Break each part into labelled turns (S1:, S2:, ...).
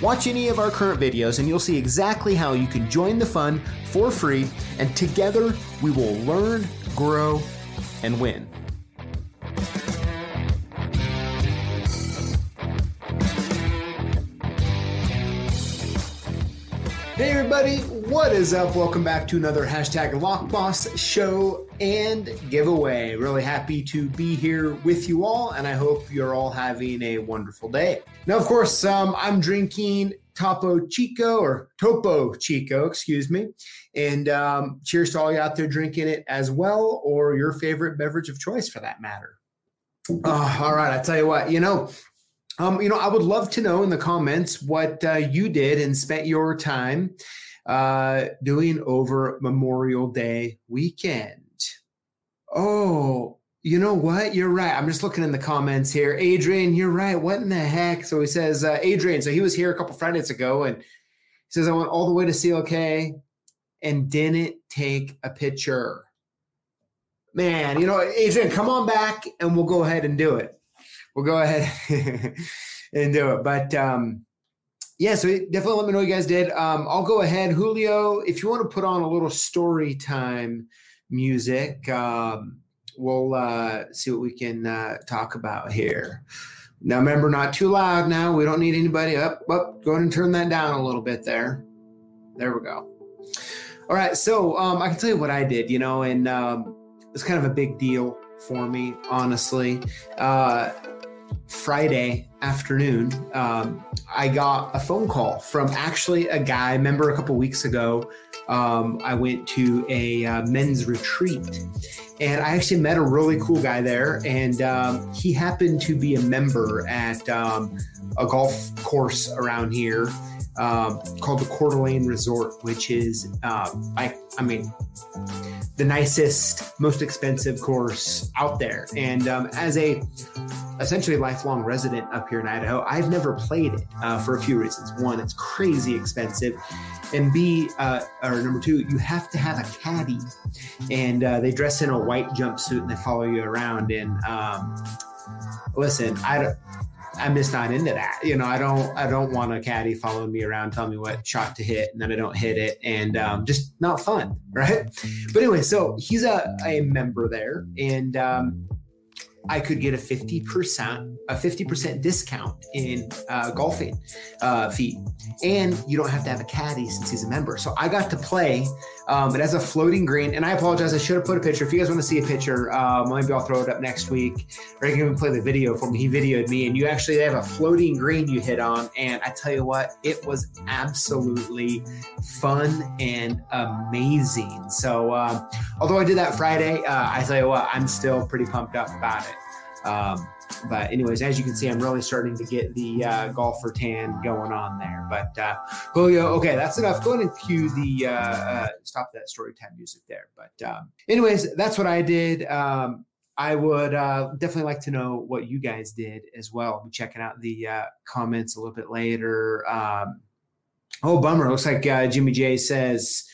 S1: Watch any of our current videos and you'll see exactly how you can join the fun for free, and together we will learn, grow, and win. Hey everybody, what is up? Welcome back to another hashtag LockBoss show and giveaway. Really happy to be here with you all, and I hope you're all having a wonderful day. Now, of course, um, I'm drinking Topo Chico or Topo Chico, excuse me. And um, cheers to all you out there drinking it as well, or your favorite beverage of choice for that matter. Oh, all right, I tell you what, you know, um, you know, I would love to know in the comments what uh, you did and spent your time uh, doing over Memorial Day weekend. Oh, you know what? You're right. I'm just looking in the comments here. Adrian, you're right. What in the heck? So he says, uh, Adrian, so he was here a couple Fridays ago and he says, I went all the way to CLK and didn't take a picture. Man, you know, Adrian, come on back and we'll go ahead and do it we'll go ahead and do it. But um, yeah, so definitely let me know what you guys did. Um, I'll go ahead, Julio. If you want to put on a little story time music, um, we'll uh, see what we can uh, talk about here. Now, remember, not too loud. Now we don't need anybody up. Go ahead and turn that down a little bit there. There we go. All right, so um, I can tell you what I did. You know, and um, it's kind of a big deal for me, honestly. Uh, Friday afternoon, um, I got a phone call from actually a guy. Remember a couple weeks ago, um, I went to a uh, men's retreat, and I actually met a really cool guy there. And um, he happened to be a member at um, a golf course around here um, called the Coeur d'Alene Resort, which is uh, I, I mean, the nicest, most expensive course out there. And um, as a essentially lifelong resident up here in Idaho, I've never played it uh, for a few reasons. One, it's crazy expensive. And B, uh, or number two, you have to have a caddy. And uh, they dress in a white jumpsuit and they follow you around. And um, listen, I don't. I'm just not into that. You know, I don't I don't want a caddy following me around telling me what shot to hit and then I don't hit it and um, just not fun, right? But anyway, so he's a, a member there and um, I could get a 50% a 50% discount in uh, golfing uh, fee. And you don't have to have a caddy since he's a member. So I got to play, um, but as a floating green, and I apologize, I should have put a picture. If you guys want to see a picture, um, maybe I'll throw it up next week, or you can even play the video for me. He videoed me, and you actually have a floating green you hit on. And I tell you what, it was absolutely fun and amazing. So, uh, although I did that Friday, uh, I tell you what, I'm still pretty pumped up about it. Um, but anyways, as you can see, I'm really starting to get the uh, golfer tan going on there. But uh, Julio, okay, that's enough. Go ahead and cue the uh, uh, stop that story time music there. But um, anyways, that's what I did. Um, I would uh, definitely like to know what you guys did as well. I'll be checking out the uh, comments a little bit later. Um, oh, bummer. Looks like uh, Jimmy J says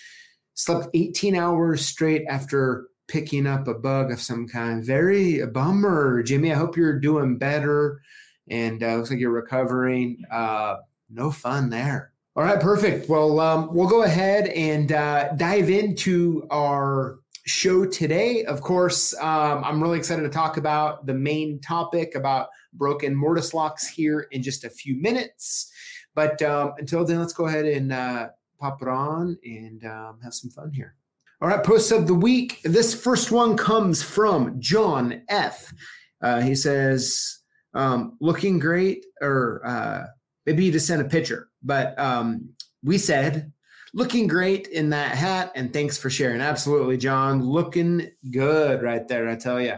S1: slept 18 hours straight after picking up a bug of some kind. Very a bummer, Jimmy. I hope you're doing better and uh, looks like you're recovering. Uh, no fun there. All right, perfect. Well, um, we'll go ahead and uh, dive into our show today. Of course, um, I'm really excited to talk about the main topic about broken mortise locks here in just a few minutes. But um, until then, let's go ahead and uh, pop it on and um, have some fun here. All right, post of the week. This first one comes from John F. Uh, he says, um, looking great, or uh, maybe he just sent a picture, but um, we said, looking great in that hat, and thanks for sharing. Absolutely, John. Looking good right there, I tell you.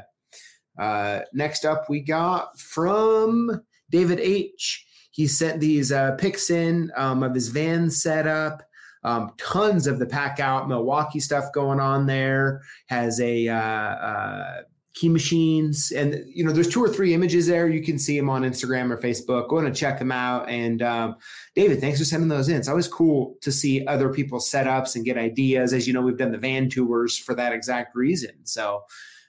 S1: Uh, next up, we got from David H. he sent these uh, pics in um, of his van setup. Um, tons of the pack out Milwaukee stuff going on there. Has a uh, uh, key machines and you know there's two or three images there. You can see them on instagram or facebook. Go and check them out. And um, david thanks for sending those in. It's always cool to see other people's setups and get ideas. As you know we've done the van tours for that exact reason. So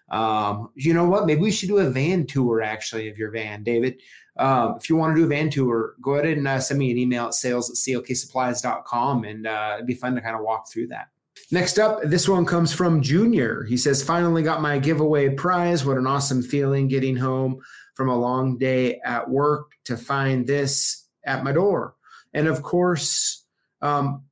S1: um, you know what? Maybe we should do a van tour actually of your van. David um, if you want to do a van tour go ahead and uh, send me an email at sales at clksupplies.com and uh, it'd be fun to kind of walk through that Next up, this one comes from Junior. He says, Finally got my giveaway prize. What an awesome feeling getting home from a long day at work to find this at my door. And of course, um,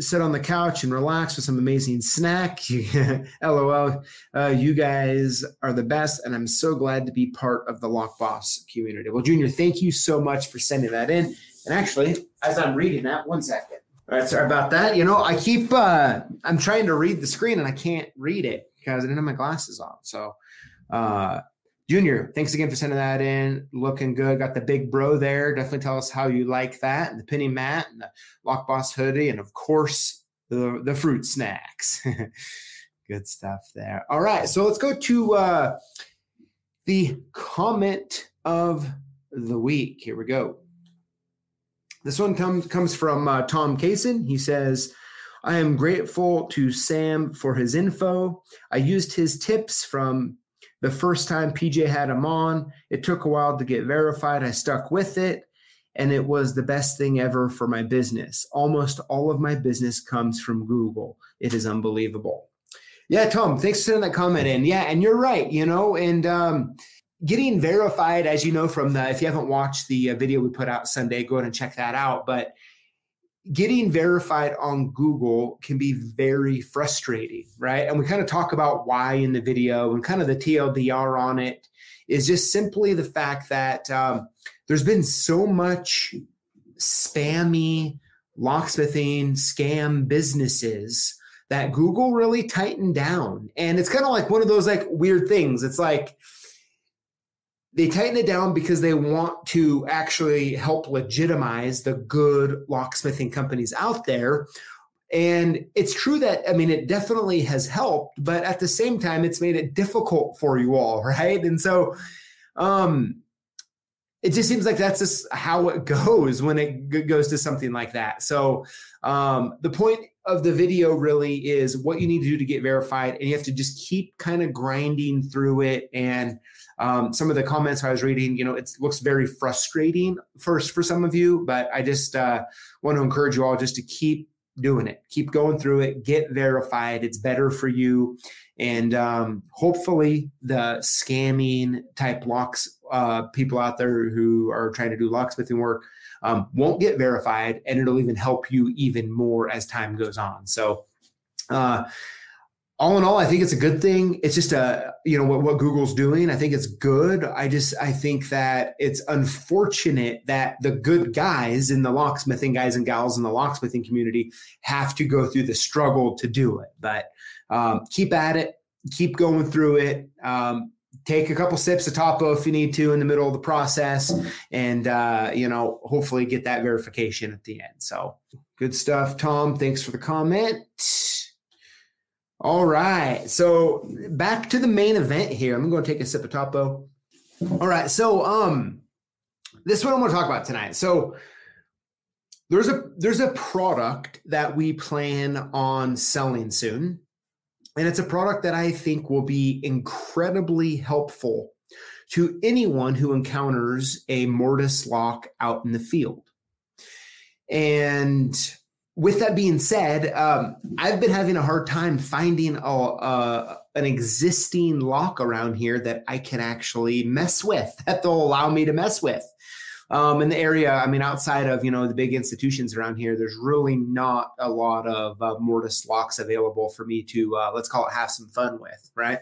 S1: sit on the couch and relax with some amazing snack. LOL. Uh, you guys are the best, and I'm so glad to be part of the Lock Boss community. Well, Junior, thank you so much for sending that in. And actually, as I'm reading that, one second. All right, sorry about that. You know, I keep uh I'm trying to read the screen and I can't read it because I didn't have my glasses on. So uh Junior, thanks again for sending that in. Looking good. Got the big bro there. Definitely tell us how you like that. And the penny mat and the lock boss hoodie, and of course the the fruit snacks. good stuff there. All right, so let's go to uh the comment of the week. Here we go. This one comes comes from uh, Tom Kaysen. He says, "I am grateful to Sam for his info. I used his tips from the first time PJ had him on. It took a while to get verified. I stuck with it." And it was the best thing ever for my business. Almost all of my business comes from Google. It is unbelievable. Yeah, Tom, thanks for sending that comment in. Yeah, and you're right, you know, and um, getting verified, as you know from the, if you haven't watched the uh, video we put out Sunday, go ahead and check that out. But getting verified on Google can be very frustrating, right? And we kind of talk about why in the video and kind of the TLDR on it is just simply the fact that um, there's been so much spammy locksmithing scam businesses that Google really tightened down. And it's kind of like one of those like weird things. It's like, they tighten it down because they want to actually help legitimize the good locksmithing companies out there. And it's true that, I mean, it definitely has helped, but at the same time, it's made it difficult for you all, right? And so, um, it just seems like that's just how it goes when it goes to something like that. So, um, the point of the video really is what you need to do to get verified, and you have to just keep kind of grinding through it and um, some of the comments I was reading, you know, it looks very frustrating first for some of you, but I just uh, want to encourage you all just to keep doing it, keep going through it, get verified. It's better for you. And um, hopefully, the scamming type locks uh, people out there who are trying to do locksmithing work um, won't get verified, and it'll even help you even more as time goes on. So, uh, all in all, I think it's a good thing. It's just a, you know, what, what Google's doing. I think it's good. I just, I think that it's unfortunate that the good guys in the locksmithing guys and gals in the locksmithing community have to go through the struggle to do it. But um, keep at it, keep going through it. Um, take a couple sips of topo if you need to in the middle of the process and uh, you know hopefully get that verification at the end so good stuff tom thanks for the comment all right. So back to the main event here. I'm going to take a sip of Topo. All right. So um this is what I'm to talk about tonight. So there's a there's a product that we plan on selling soon. And it's a product that I think will be incredibly helpful to anyone who encounters a mortise lock out in the field. And with that being said, um, I've been having a hard time finding a, an existing lock around here that I can actually mess with, that they'll allow me to mess with. Um, in the area, I mean, outside of you know the big institutions around here, there's really not a lot of uh, mortise locks available for me to uh, let's call it have some fun with, right?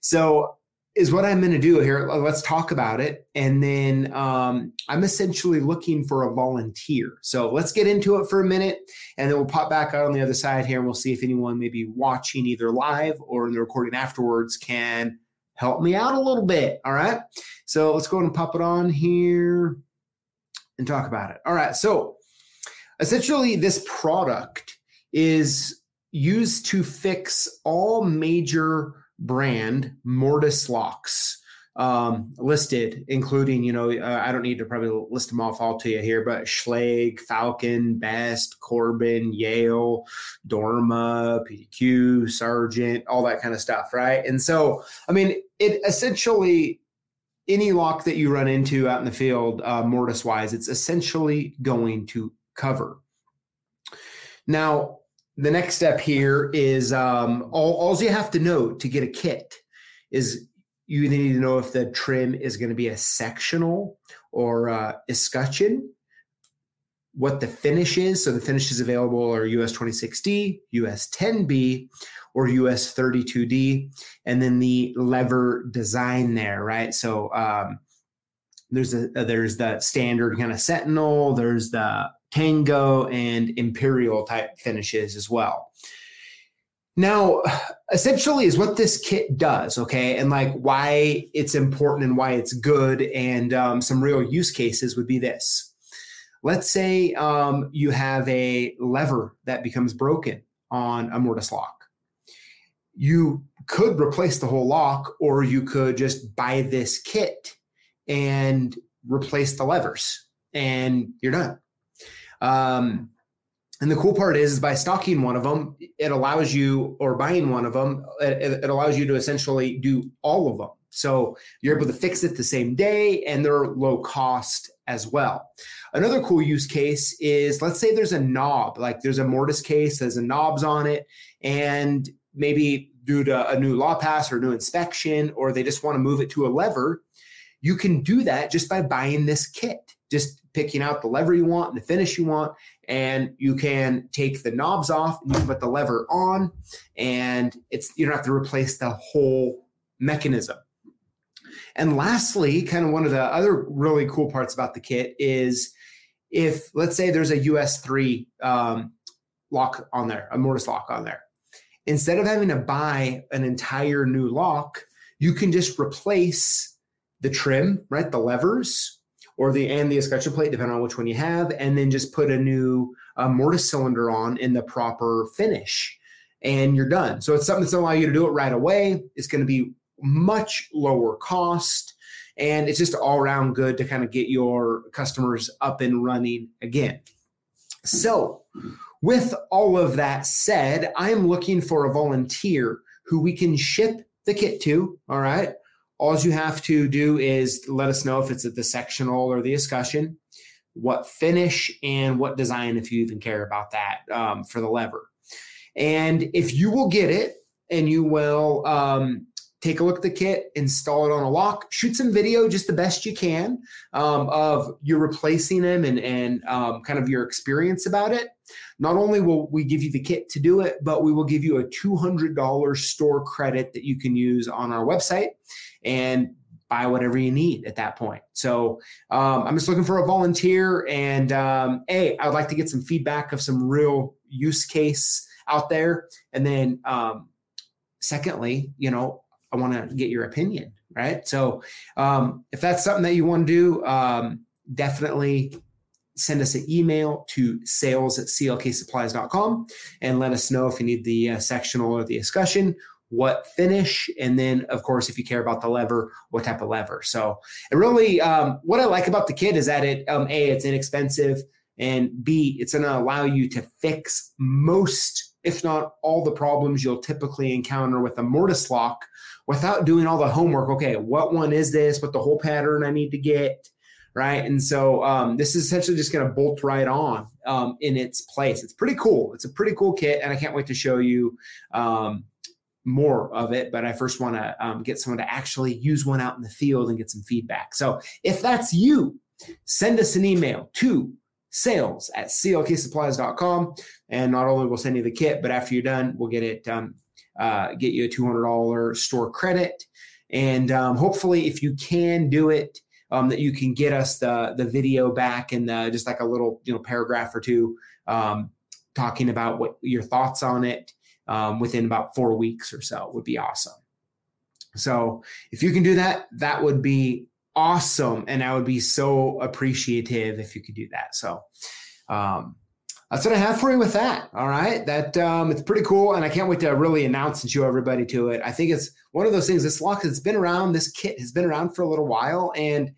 S1: So is what I'm going to do here. Let's talk about it. And then um, I'm essentially looking for a volunteer. So let's get into it for a minute and then we'll pop back out on the other side here and we'll see if anyone maybe watching either live or in the recording afterwards can help me out a little bit. All right. So let's go and pop it on here. And talk about it. All right. So essentially, this product is used to fix all major brand mortise locks um, listed, including, you know, uh, I don't need to probably list them off all to you here, but Schlage, Falcon, Best, Corbin, Yale, Dorma, PDQ, Sargent, all that kind of stuff, right? And so, I mean, it essentially, any lock that you run into out in the field, uh, mortise wise, it's essentially going to cover. Now, the next step here is um, all, all you have to know to get a kit is you need to know if the trim is going to be a sectional or uh, escutcheon, what the finish is. So the finishes available are US 26D, US 10B, or US 32D, and then the lever design there, right? So um, there's a there's the standard kind of Sentinel, there's the Tango and Imperial type finishes as well. Now, essentially, is what this kit does, okay, and like why it's important and why it's good, and um, some real use cases would be this. Let's say um, you have a lever that becomes broken on a mortise lock. You could replace the whole lock, or you could just buy this kit and replace the levers, and you're done. Um, and the cool part is, is by stocking one of them, it allows you, or buying one of them, it, it, allows you to essentially do all of them. So you're able to fix it the same day and they're low cost as well. Another cool use case is let's say there's a knob, like there's a mortise case, there's a knobs on it, and maybe due to a new law pass or new inspection, or they just want to move it to a lever, you can do that just by buying this kit. Just picking out the lever you want and the finish you want. And you can take the knobs off and you can put the lever on, and it's you don't have to replace the whole mechanism. And lastly, kind of one of the other really cool parts about the kit is if let's say there's a US 3 um, lock on there, a mortise lock on there. Instead of having to buy an entire new lock, you can just replace the trim, right? The levers or the and the escutcheon plate, depending on which one you have, and then just put a new uh, mortise cylinder on in the proper finish, and you're done. So it's something that's allow you to do it right away. It's going to be much lower cost, and it's just all around good to kind of get your customers up and running again. So, with all of that said, I am looking for a volunteer who we can ship the kit to. All right all you have to do is let us know if it's at the sectional or the escutcheon, what finish and what design, if you even care about that um, for the lever. And if you will get it and you will um, take a look at the kit, install it on a lock, shoot some video just the best you can um, of you replacing them and, and um, kind of your experience about it. Not only will we give you the kit to do it, but we will give you a $200 store credit that you can use on our website and buy whatever you need at that point. So um, I'm just looking for a volunteer. And um, A, I would like to get some feedback of some real use case out there. And then um, secondly, you know, I want to get your opinion, right? So um, if that's something that you want to do, um, definitely send us an email to sales at clksupplies.com and let us know if you need the uh, sectional or the escutcheon what finish, and then of course, if you care about the lever, what type of lever. So, it really, um, what I like about the kit is that it, um, a, it's inexpensive, and b, it's going to allow you to fix most, if not all, the problems you'll typically encounter with a mortise lock without doing all the homework. Okay, what one is this? What the whole pattern I need to get? right? And so um, this is essentially just going to bolt right on um, in its place. It's pretty cool. It's a pretty cool kit, and I can't wait to show you um, more of it, but I first want to um, get someone to actually use one out in the field and get some feedback. So if that's you, send us an email to sales at clksupplies.com. And not only will send you the kit, but after you're done, we'll get it, um, uh, get you a $200 store credit. And um, hopefully, if you can do it, um, that you can get us the the video back and the, just like a little you know paragraph or two um, talking about what your thoughts on it um, within about four weeks or so would be awesome. So if you can do that, that would be awesome. And I would be so appreciative if you could do that. So, um, that's what I have for you with that. All right. That um, it's pretty cool. And I can't wait to really announce and show everybody to it. I think it's one of those things. This lock has been around, this kit has been around for a little while, and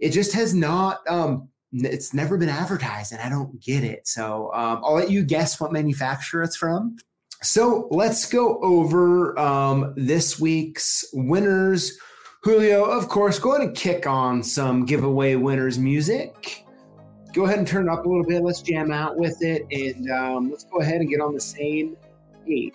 S1: it just has not um, it's never been advertised and I don't get it. So um, I'll let you guess what manufacturer it's from. So let's go over um, this week's winners. Julio, of course, go ahead and kick on some giveaway winners music. Go ahead and turn it up a little bit. Let's jam out with it and um, let's go ahead and get on the same page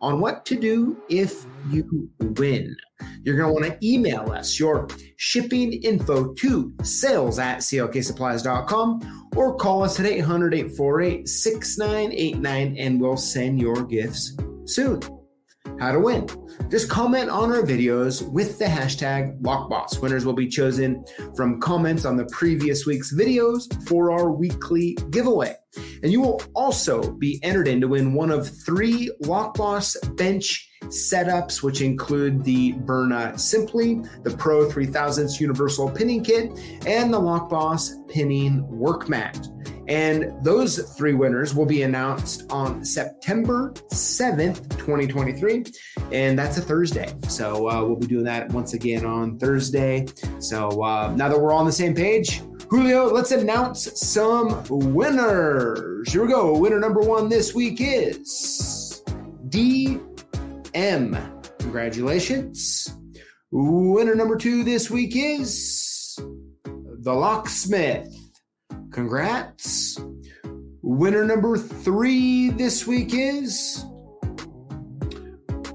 S1: on what to do if you win. You're going to want to email us your shipping info to sales at clksupplies.com or call us at 800 848 6989 and we'll send your gifts soon how to win. Just comment on our videos with the hashtag LockBoss. Winners will be chosen from comments on the previous week's videos for our weekly giveaway. And you will also be entered in to win one of three LockBoss bench setups, which include the Byrna Simply, the Pro 3000s Universal Pinning Kit, and the LockBoss Pinning Work Mat. And those three winners will be announced on September 7th, 2023. And that's a Thursday. So uh, we'll be doing that once again on Thursday. So uh, now that we're on the same page, Julio, let's announce some winners. Here we go. Winner number one this week is DM. Congratulations. Winner number two this week is the Locksmith. Congrats. Winner number three this week is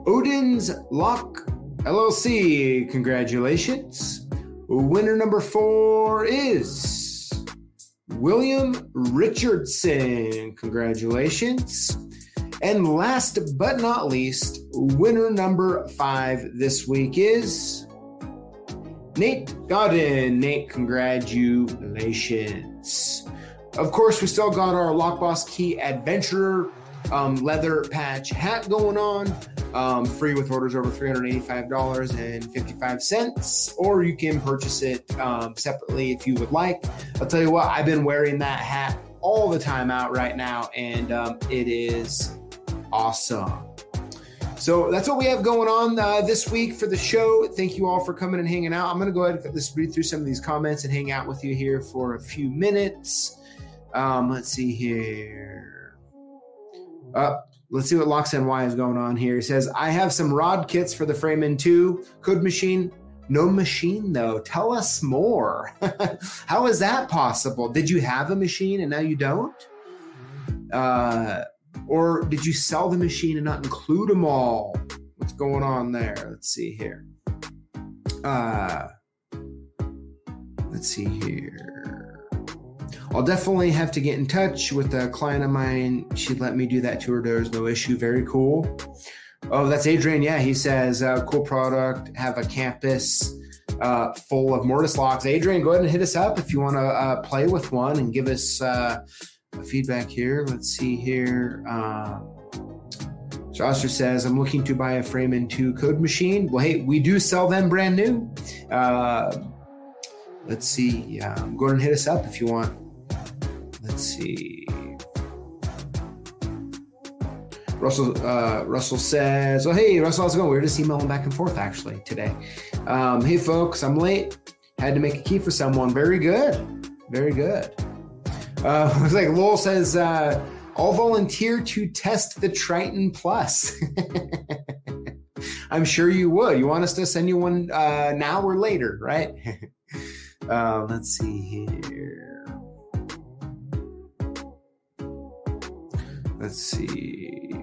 S1: Odin's Lock LLC. Congratulations. Winner number four is William Richardson. Congratulations. And last but not least, winner number five this week is Nate Godin. Nate, congratulations. Of course, we still got our Lockboss Key Adventurer um, leather patch hat going on. Um, free with orders over $385.55, or you can purchase it um, separately if you would like. I'll tell you what, I've been wearing that hat all the time out right now, and um, it is awesome. So that's what we have going on uh, this week for the show. Thank you all for coming and hanging out. I'm going to go ahead and just read through some of these comments and hang out with you here for a few minutes. Um, let's see here. Uh, let's see what Locks NY is going on here. He says, I have some rod kits for the Framon 2 code machine. No machine though. Tell us more. How is that possible? Did you have a machine and now you don't? Uh, or did you sell the machine and not include them all? What's going on there? Let's see here. Uh, let's see here. I'll definitely have to get in touch with a client of mine. She'd let me do that to her. There's no issue. Very cool. Oh, that's Adrian. Yeah, he says, uh, cool product. Have a campus uh, full of mortise locks. Adrian, go ahead and hit us up if you want to uh, play with one and give us uh, feedback here. Let's see here. Uh, Oster says, I'm looking to buy a Framon two code machine. Well, hey, we do sell them brand new. Uh, let's see. Yeah, go ahead and hit us up if you want. Let's see. Russell uh, Russell says, "Oh hey Russell, how's it going? We were just emailing back and forth actually today. Um, hey folks, I'm late. Had to make a key for someone. Very good, very good. Uh, like Lowell says, uh, I'll volunteer to test the Triton Plus. I'm sure you would. You want us to send you one uh, now or later, right? uh, let's see here. Let's see.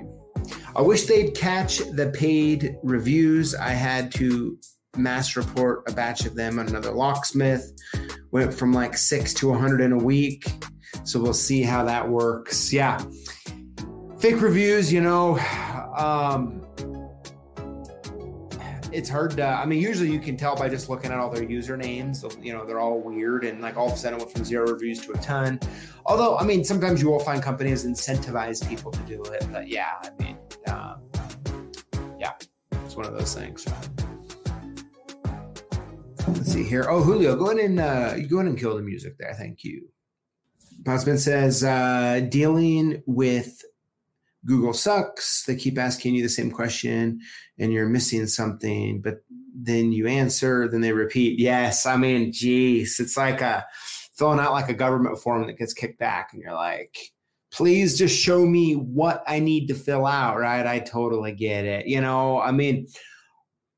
S1: I wish they'd catch the paid reviews. I had to mass report a batch of them on another locksmith. Went from like six to 100 in a week. So we'll see how that works. Yeah. Fake reviews, you know, um, it's hard to, I mean, usually you can tell by just looking at all their usernames. You know, they're all weird and like all of a sudden it went from zero reviews to a ton. Although, I mean, sometimes you will find companies incentivize people to do it. But yeah, I mean, um, yeah, it's one of those things. Let's see here. Oh, Julio, go ahead and uh, go ahead and kill the music there. Thank you. Botsman says uh, dealing with Google sucks. They keep asking you the same question, and you're missing something, but then you answer, then they repeat. Yes, I mean, geez, it's like a filling out like a government form that gets kicked back, and you're like, please just show me what I need to fill out, right? I totally get it. You know, I mean,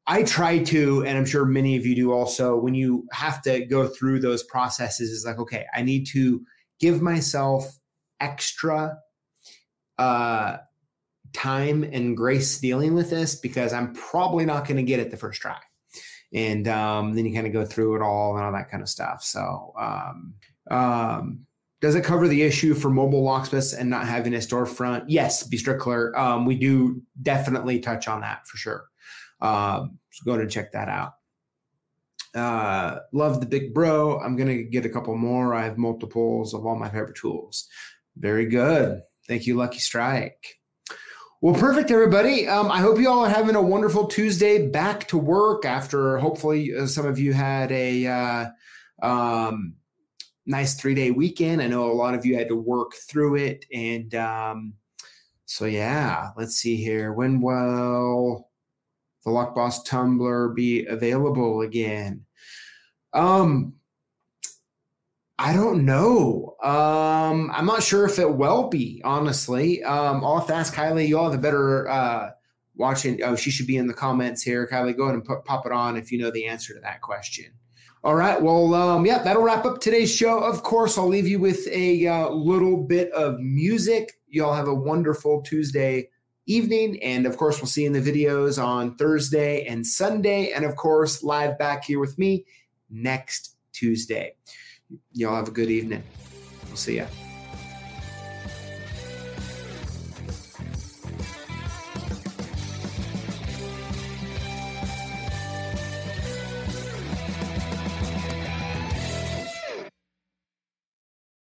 S1: I try to, and I'm sure many of you do also, when you have to go through those processes, is like, okay, I need to give myself extra uh, time and grace dealing with this because I'm probably not going to get it the first try. And um, then you kind of go through it all and all that kind of stuff. So, um, um, does it cover the issue for mobile locksmiths and not having a storefront? Yes, be Strickler. Um, we do definitely touch on that for sure. Um, so go to check that out. Uh, love the big bro. I'm gonna get a couple more. I have multiples of all my favorite tools. Very good. Thank you, Lucky Strike. Well, perfect, everybody. Um, I hope you all are having a wonderful Tuesday back to work after hopefully uh, some of you had a uh, um, nice three day weekend. I know a lot of you had to work through it. And um, so, yeah, let's see here. When will the Lock Boss Tumbler be available again? Um, I don't know. Um, I'm not sure if it will be, honestly. Um, I'll have to ask Kylie. You all have a better uh, watching. Oh, she should be in the comments here. Kylie, go ahead and put, pop it on if you know the answer to that question. All right. Well, um, yeah, that'll wrap up today's show. Of course, I'll leave you with a uh, little bit of music. Y'all have a wonderful Tuesday evening. And of course, we'll see you in the videos on Thursday and Sunday. And of course, live back here with me next Tuesday. Y'all have a good evening. We'll see ya.